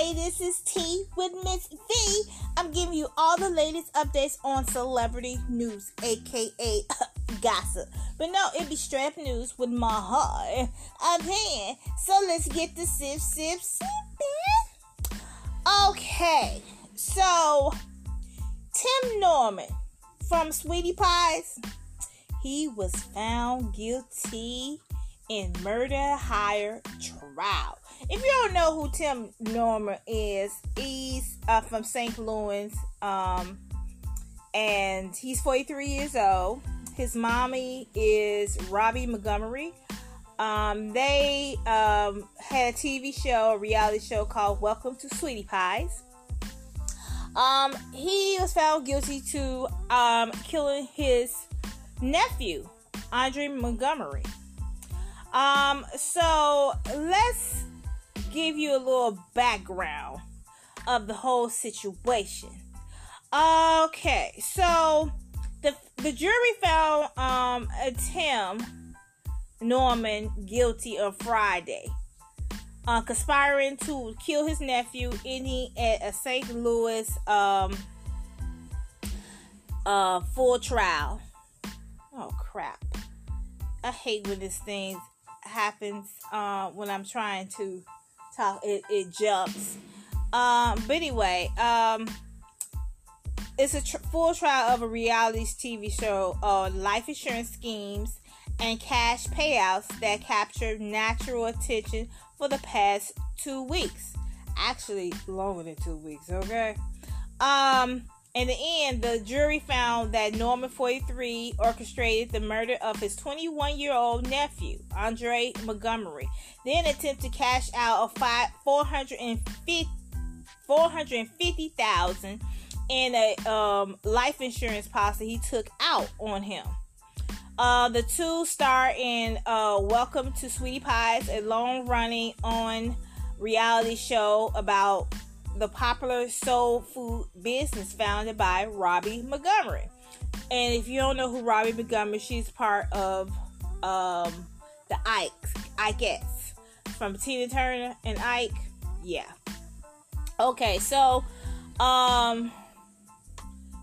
Hi, this is Tea with Miss V. I'm giving you all the latest updates on celebrity news, aka gossip. But no, it be strap news with my heart opinion. So let's get the sip, sip, sip. Okay, so Tim Norman from Sweetie Pies, he was found guilty in murder hire trial. If you don't know who Tim Norman is, he's uh, from St. Louis, um, and he's 43 years old. His mommy is Robbie Montgomery. Um, they um, had a TV show, a reality show called Welcome to Sweetie Pies. Um, he was found guilty to um, killing his nephew, Andre Montgomery. Um, so let's give you a little background of the whole situation. Okay, so the the jury found um Tim Norman guilty on Friday, uh, conspiring to kill his nephew, ending at a St. Louis um uh full trial. Oh crap! I hate when this thing happens uh, when I'm trying to talk. It, it jumps. Um, but anyway, um, it's a tr- full trial of a reality TV show on life insurance schemes and cash payouts that captured natural attention for the past two weeks. Actually, longer than two weeks. Okay. Um, in the end, the jury found that Norman 43 orchestrated the murder of his 21 year old nephew, Andre Montgomery, then attempted to cash out of 450 450000 in a um, life insurance policy he took out on him. Uh, the two star in uh, Welcome to Sweetie Pies, a long running on reality show about the popular soul food business founded by Robbie Montgomery. And if you don't know who Robbie Montgomery, she's part of um, the Ike, Ikettes from Tina Turner and Ike. Yeah. Okay, so um,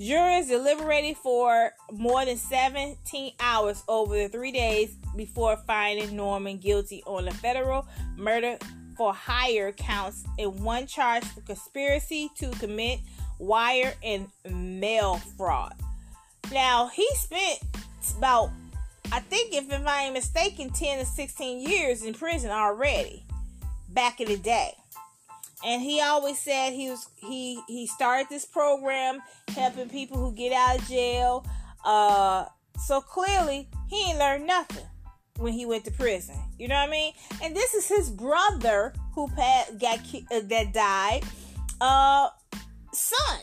jurors deliberated for more than 17 hours over the three days before finding Norman guilty on a federal murder for hire counts in one charge for conspiracy to commit wire and mail fraud. Now, he spent about, I think, if I ain't mistaken, 10 to 16 years in prison already back in the day. And he always said he was he he started this program helping people who get out of jail. Uh, so clearly he ain't learned nothing when he went to prison. You know what I mean? And this is his brother who passed, got uh, that died, uh, son.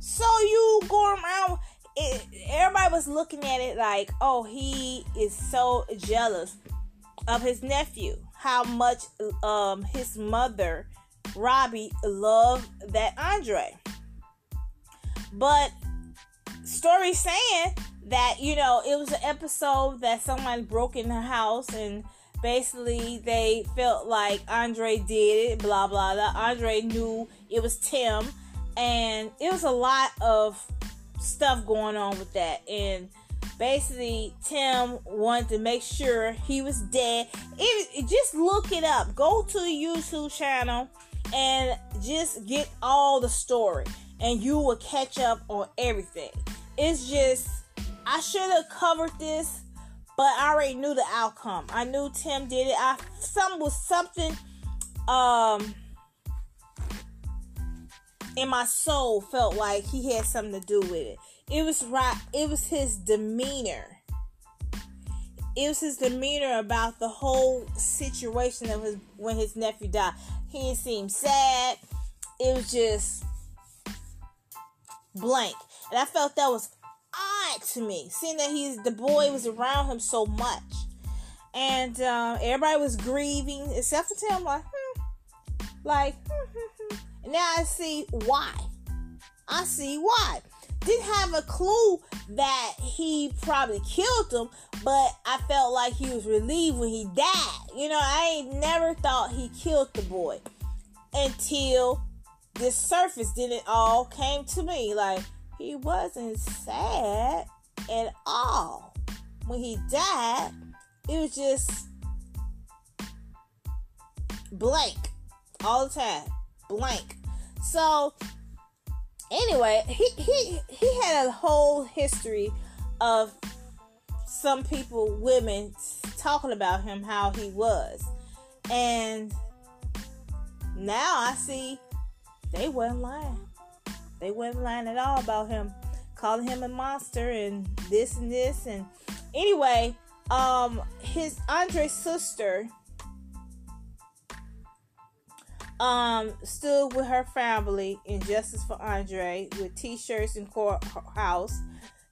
So you going around? It, everybody was looking at it like, oh, he is so jealous of his nephew. How much um his mother, Robbie, loved that Andre. But story saying that you know it was an episode that someone broke in the house and basically they felt like Andre did it, blah blah blah. Andre knew it was Tim, and it was a lot of stuff going on with that. And basically, Tim wanted to make sure he was dead. It, it, just look it up. Go to the YouTube channel and just get all the story, and you will catch up on everything. It's just I should have covered this, but I already knew the outcome. I knew Tim did it. I some was something um in my soul felt like he had something to do with it. It was right. It was his demeanor. It was his demeanor about the whole situation of his when his nephew died. He didn't seem sad. It was just blank, and I felt that was to me, seeing that he's the boy was around him so much, and uh, everybody was grieving except for Tim. Like, hmm, like, hmm, hmm, hmm. and now I see why. I see why. Didn't have a clue that he probably killed him, but I felt like he was relieved when he died. You know, I ain't never thought he killed the boy. until this surface then it all came to me like he wasn't sad at all. When he died it was just blank all the time blank. So anyway he he he had a whole history of some people women talking about him how he was. And now i see they wasn't lying they wasn't lying at all about him. Calling him a monster and this and this and anyway um his andre's sister um stood with her family in justice for andre with t-shirts in courthouse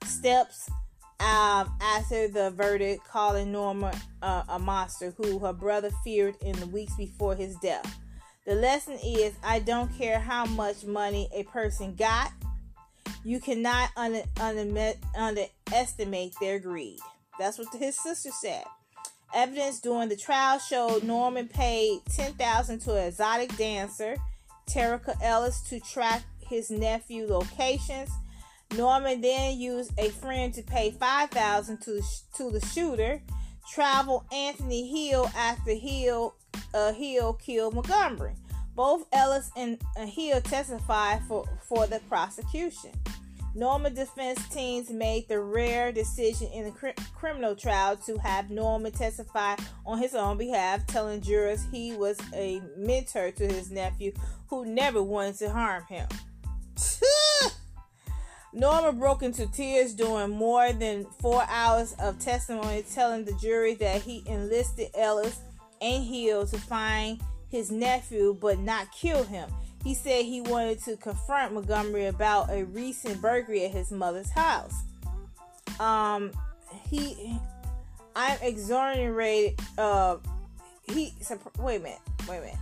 steps um, after the verdict calling norma uh, a monster who her brother feared in the weeks before his death the lesson is i don't care how much money a person got you cannot under, under, underestimate their greed that's what his sister said. Evidence during the trial showed Norman paid ten thousand to an exotic dancer, Terica Ellis, to track his nephew locations. Norman then used a friend to pay five thousand to to the shooter. Travell Anthony Hill after Hill uh, Hill killed Montgomery. Both Ellis and Hill testified for, for the prosecution. Norman defense teams made the rare decision in the cr- criminal trial to have Norman testify on his own behalf, telling jurors he was a mentor to his nephew who never wanted to harm him. Norman broke into tears during more than four hours of testimony, telling the jury that he enlisted Ellis and Hill to find his nephew but not kill him. He said he wanted to confront Montgomery about a recent burglary at his mother's house. Um, he, I'm exonerated. Uh, he, wait a minute, wait a minute.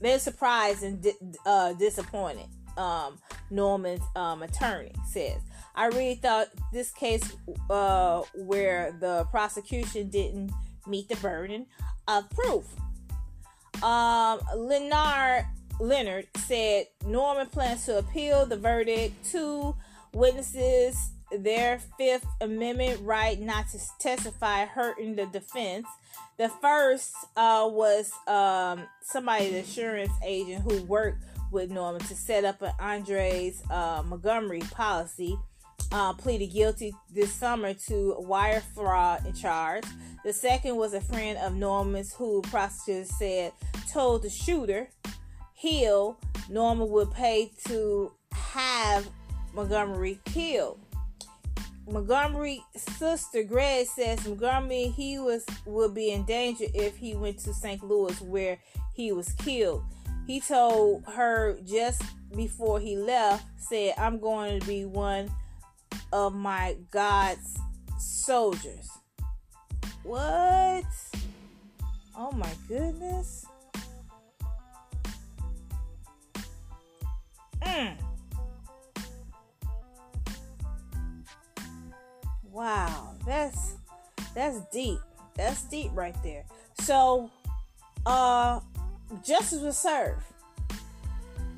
They're surprised and di- uh, disappointed. Um, Norman's um, attorney says, "I really thought this case, uh, where the prosecution didn't meet the burden of proof." Um, Leonard Leonard said Norman plans to appeal the verdict. Two witnesses their Fifth Amendment right not to testify, hurting the defense. The first uh, was um, somebody, the insurance agent who worked with Norman to set up an Andre's uh, Montgomery policy. Uh, pleaded guilty this summer to wire fraud and charge. The second was a friend of Norman's who prosecutors said told the shooter, Hill, Norman would pay to have Montgomery killed. Montgomery's sister Greg says Montgomery he was would be in danger if he went to St. Louis where he was killed. He told her just before he left, said, I'm going to be one of my God's soldiers. What? Oh my goodness. Mm. Wow, that's that's deep. That's deep right there. So, uh, justice was served.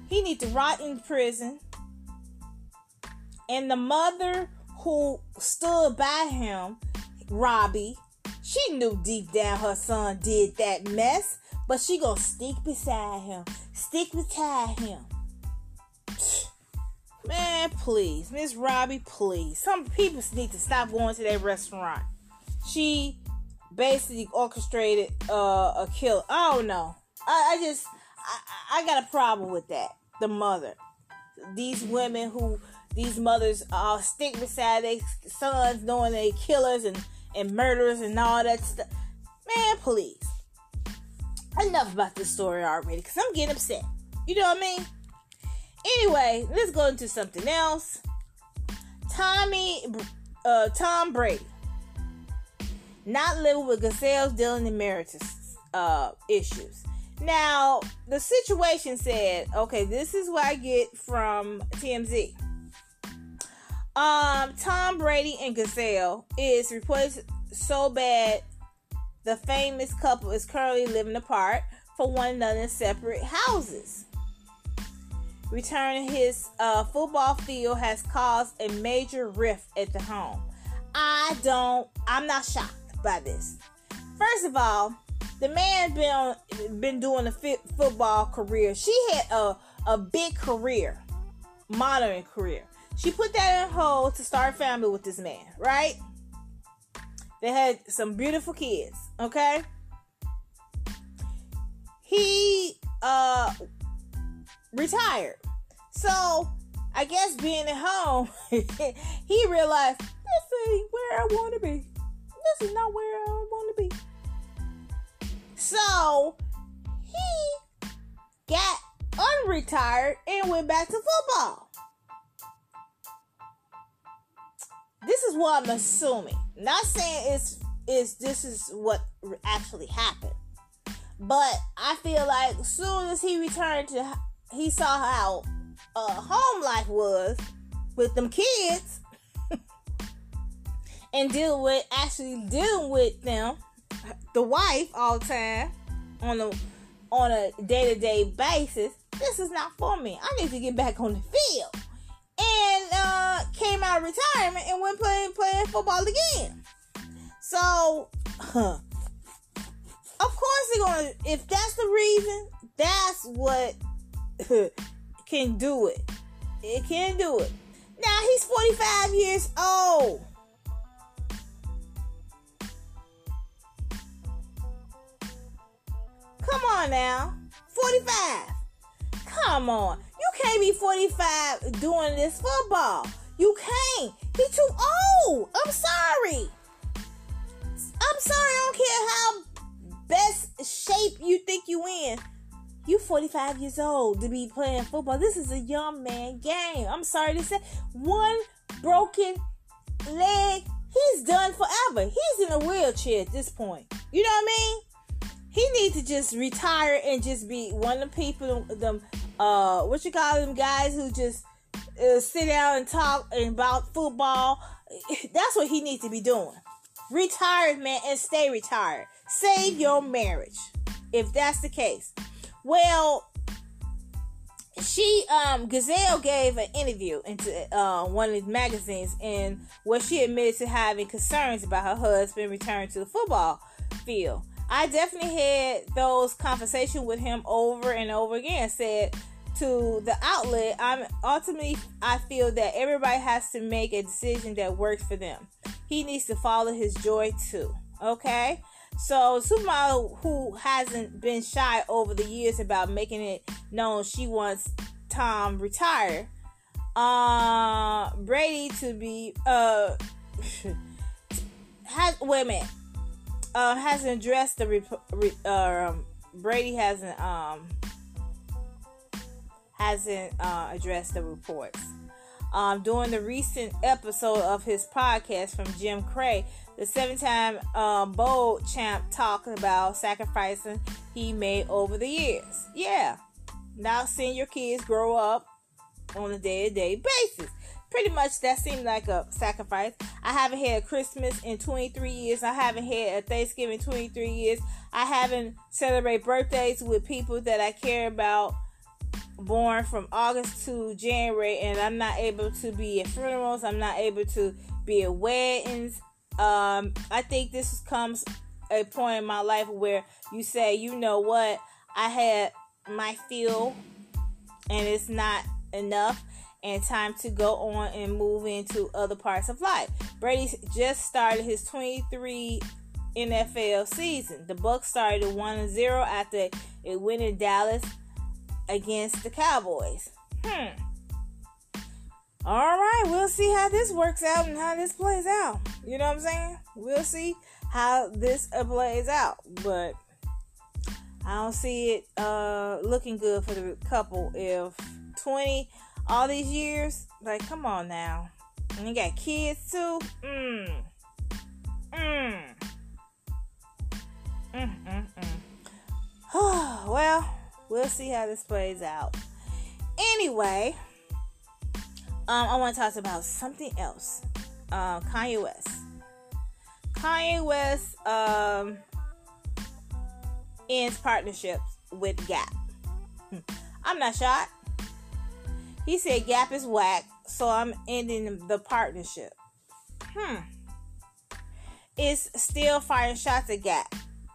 He need to rot in prison, and the mother who stood by him, Robbie, she knew deep down her son did that mess, but she gonna stick beside him, stick beside him. Man, please, Miss Robbie, please. Some people need to stop going to that restaurant. She basically orchestrated uh, a kill. I don't know. I, I just I, I got a problem with that. The mother, these women who these mothers uh, stick beside their sons, knowing they killers and and murderers and all that stuff. Man, please. Enough about this story already, cause I'm getting upset. You know what I mean? Anyway, let's go into something else. Tommy, uh, Tom Brady, not living with Gisele's dealing emeritus uh, issues. Now, the situation said, okay, this is what I get from TMZ. Um, Tom Brady and Gisele is reported so bad. The famous couple is currently living apart for one another in separate houses. Returning his uh, football field has caused a major rift at the home. I don't, I'm not shocked by this. First of all, the man been on, been doing a football career. She had a a big career, modeling career. She put that in hold to start a family with this man, right? They had some beautiful kids, okay? He uh retired. So I guess being at home, he realized this ain't where I want to be. This is not where I want to be. So he got unretired and went back to football. This is what I'm assuming. Not saying it's is this is what actually happened. But I feel like as soon as he returned to he saw how uh, home life was with them kids and deal with actually dealing with them the wife all the time on a on a day to day basis. This is not for me. I need to get back on the field. And uh, came out of retirement and went playing playing football again. So, huh, of course they're gonna. If that's the reason, that's what can do it. It can do it. Now he's 45 years old. Come on now. 45. Come on. You can't be 45 doing this football. You can't. He too old. I'm sorry. I'm sorry. I don't care how best shape you think you in. You 45 years old to be playing football. This is a young man game. I'm sorry to say. One broken leg, he's done forever. He's in a wheelchair at this point. You know what I mean? He needs to just retire and just be one of the people, them, uh, what you call them guys who just uh, sit down and talk about football. That's what he needs to be doing. Retire, man, and stay retired. Save your marriage, if that's the case. Well, she um Gisele gave an interview into uh, one of these magazines and where she admitted to having concerns about her husband returning to the football field. I definitely had those conversations with him over and over again. Said to the outlet, I'm ultimately I feel that everybody has to make a decision that works for them. He needs to follow his joy too. Okay? So supermodel who hasn't been shy over the years about making it known she wants Tom retired. Uh Brady to be uh has wait a minute uh, hasn't addressed the rep- uh, um, Brady hasn't um hasn't uh, addressed the reports. Um, during the recent episode of his podcast from Jim Gray, the seven-time uh, bowl champ talked about sacrificing he made over the years. Yeah, now seeing your kids grow up on a day-to-day basis pretty much that seemed like a sacrifice. I haven't had Christmas in 23 years. I haven't had a Thanksgiving 23 years. I haven't celebrated birthdays with people that I care about born from August to January and I'm not able to be at funerals. I'm not able to be at weddings. Um, I think this comes a point in my life where you say, you know what, I had my feel and it's not enough and time to go on and move into other parts of life. Brady just started his 23 NFL season. The Bucs started 1-0 after it win in Dallas against the Cowboys. Hmm. All right, we'll see how this works out and how this plays out. You know what I'm saying? We'll see how this plays out, but I don't see it uh, looking good for the couple if 20 all these years. Like, come on now. And you got kids too. Mmm. Mmm. Mm, mm, mm. well, we'll see how this plays out. Anyway, um, I want to talk about something else. Uh, Kanye West. Kanye West um, ends partnerships with Gap. Hmm. I'm not shocked. He said Gap is whack, so I'm ending the partnership. Hmm. Is still firing shots at Gap.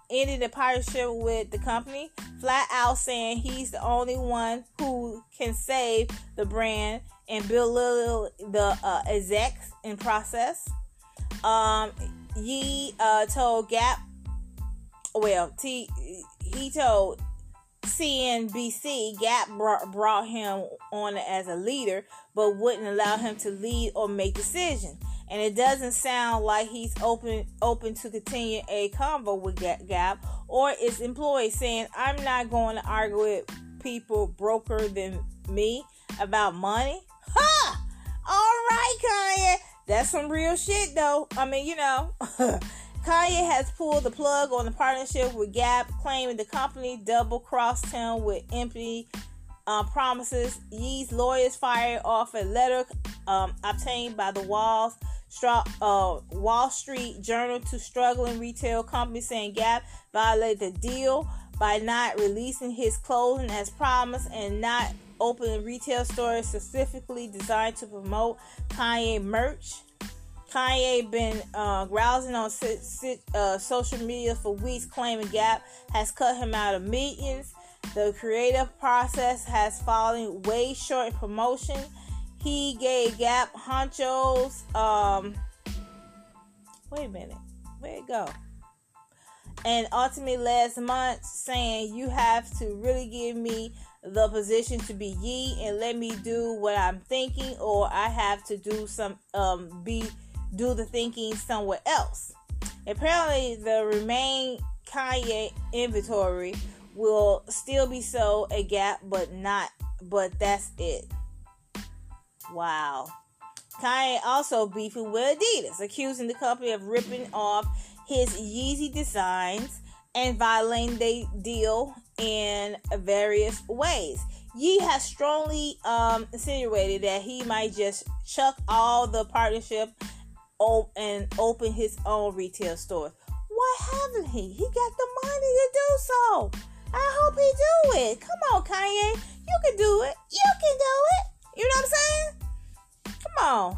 Ending the partnership with the company, flat out saying he's the only one who can save the brand and belittle the uh, execs in process. Um, Ye uh, told Gap, well, T, he told CNBC Gap brought, brought him on as a leader, but wouldn't allow him to lead or make decisions. And it doesn't sound like he's open open to continue a convo with Gap or its employees saying, "I'm not going to argue with people broker than me about money." Ha! All right, Kanye. That's some real shit, though. I mean, you know. Kanye has pulled the plug on the partnership with Gap, claiming the company double crossed him with empty uh, promises. Ye's lawyers fired off a letter um, obtained by the Walls, uh, Wall Street Journal to struggling retail companies saying Gap violated the deal by not releasing his clothing as promised and not opening retail stores specifically designed to promote Kanye merch. Kanye been uh, grousing on uh, social media for weeks, claiming Gap has cut him out of meetings. The creative process has fallen way short in promotion. He gave Gap honchos. Um, wait a minute, where it go? And ultimately, last month, saying you have to really give me the position to be ye and let me do what I'm thinking, or I have to do some um be do the thinking somewhere else. Apparently, the remain Kanye inventory will still be sold a Gap, but not. But that's it. Wow. Kanye also beefing with Adidas, accusing the company of ripping off his Yeezy designs and violating the deal in various ways. Ye has strongly um, insinuated that he might just chuck all the partnership op- and open his own retail stores. Why haven't he? He got the money to do so. I hope he do it. Come on, Kanye. You can do it. You can do it. You know what I'm saying? Come on.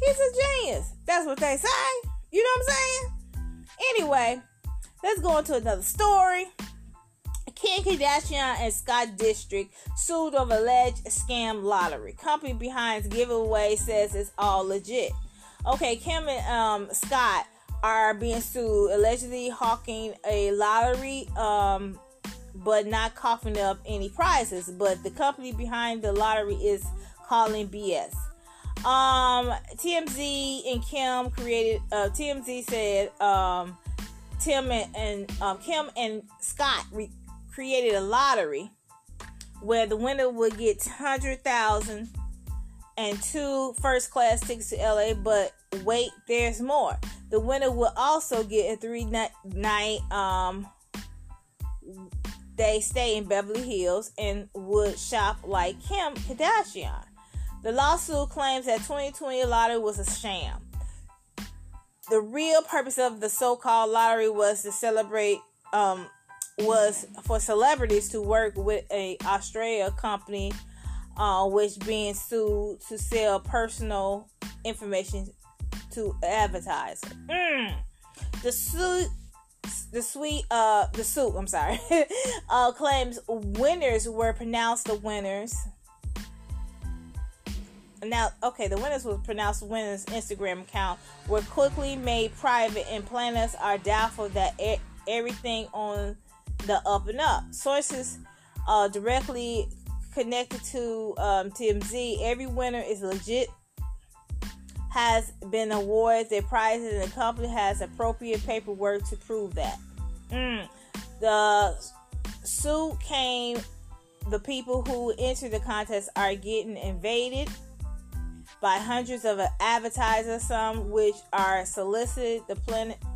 He's a genius. That's what they say. You know what I'm saying? Anyway, let's go into another story. Kim Kardashian and Scott Disick sued over alleged scam lottery. Company behind giveaway says it's all legit. Okay, Kim and um, Scott are being sued allegedly hawking a lottery, um, but not coughing up any prizes. But the company behind the lottery is calling BS. Um, TMZ and Kim created. Uh, TMZ said um, Tim and, and um, Kim and Scott re- created a lottery where the winner would get hundred thousand and two first class tickets to LA. But wait, there's more. The winner will also get a three night um they stay in Beverly Hills and would shop like Kim Kardashian. The lawsuit claims that 2020 lottery was a sham. The real purpose of the so-called lottery was to celebrate um, was for celebrities to work with a Australia company uh, which being sued to sell personal information to advertiser. Mm. The suit the sweet uh the suit i'm sorry uh claims winners were pronounced the winners now okay the winners was pronounced winners instagram account were quickly made private and planners are doubtful that e- everything on the up and up sources uh directly connected to um, TMZ, every winner is legit, has been awarded their prizes, and the company has appropriate paperwork to prove that. Mm. The suit came, the people who entered the contest are getting invaded by hundreds of advertisers, some which are solicited the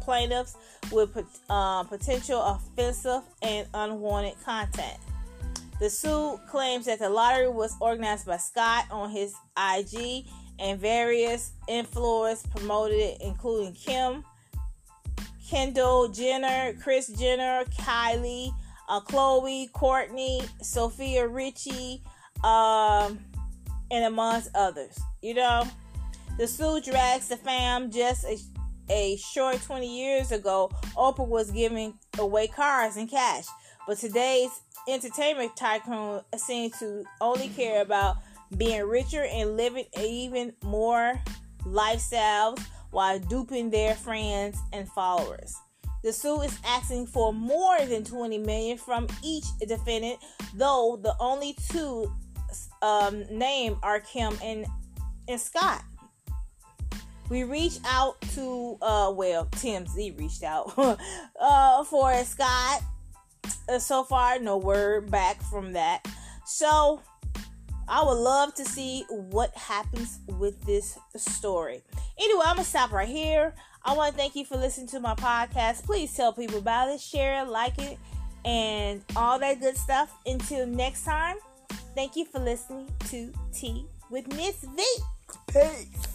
plaintiffs with uh, potential offensive and unwanted content. The suit claims that the lottery was organized by Scott on his IG and various influencers promoted it, including Kim, Kendall Jenner, Kris Jenner, Kylie, uh, Khloe, Kourtney, Sofia Richie, um, and amongst others. You know, the suit drags the fam. Just a, a short 20 years ago, Oprah was giving away cars and cash, but today's entertainment tycoon seems to only care about being richer and living even more lifestyles while duping their friends and followers. The suit is asking for more than 20 million from each defendant, though the only two um, named are Kim and and Scott. We reached out to uh well TMZ reached out uh for Scott. Uh, so far, no word back from that. So I would love to see what happens with this story. Anyway, I'm gonna stop right here. I want to thank you for listening to my podcast. Please tell people about it, share it, like it, and all that good stuff. Until next time, thank you for listening to Tea with Miss V. Peace.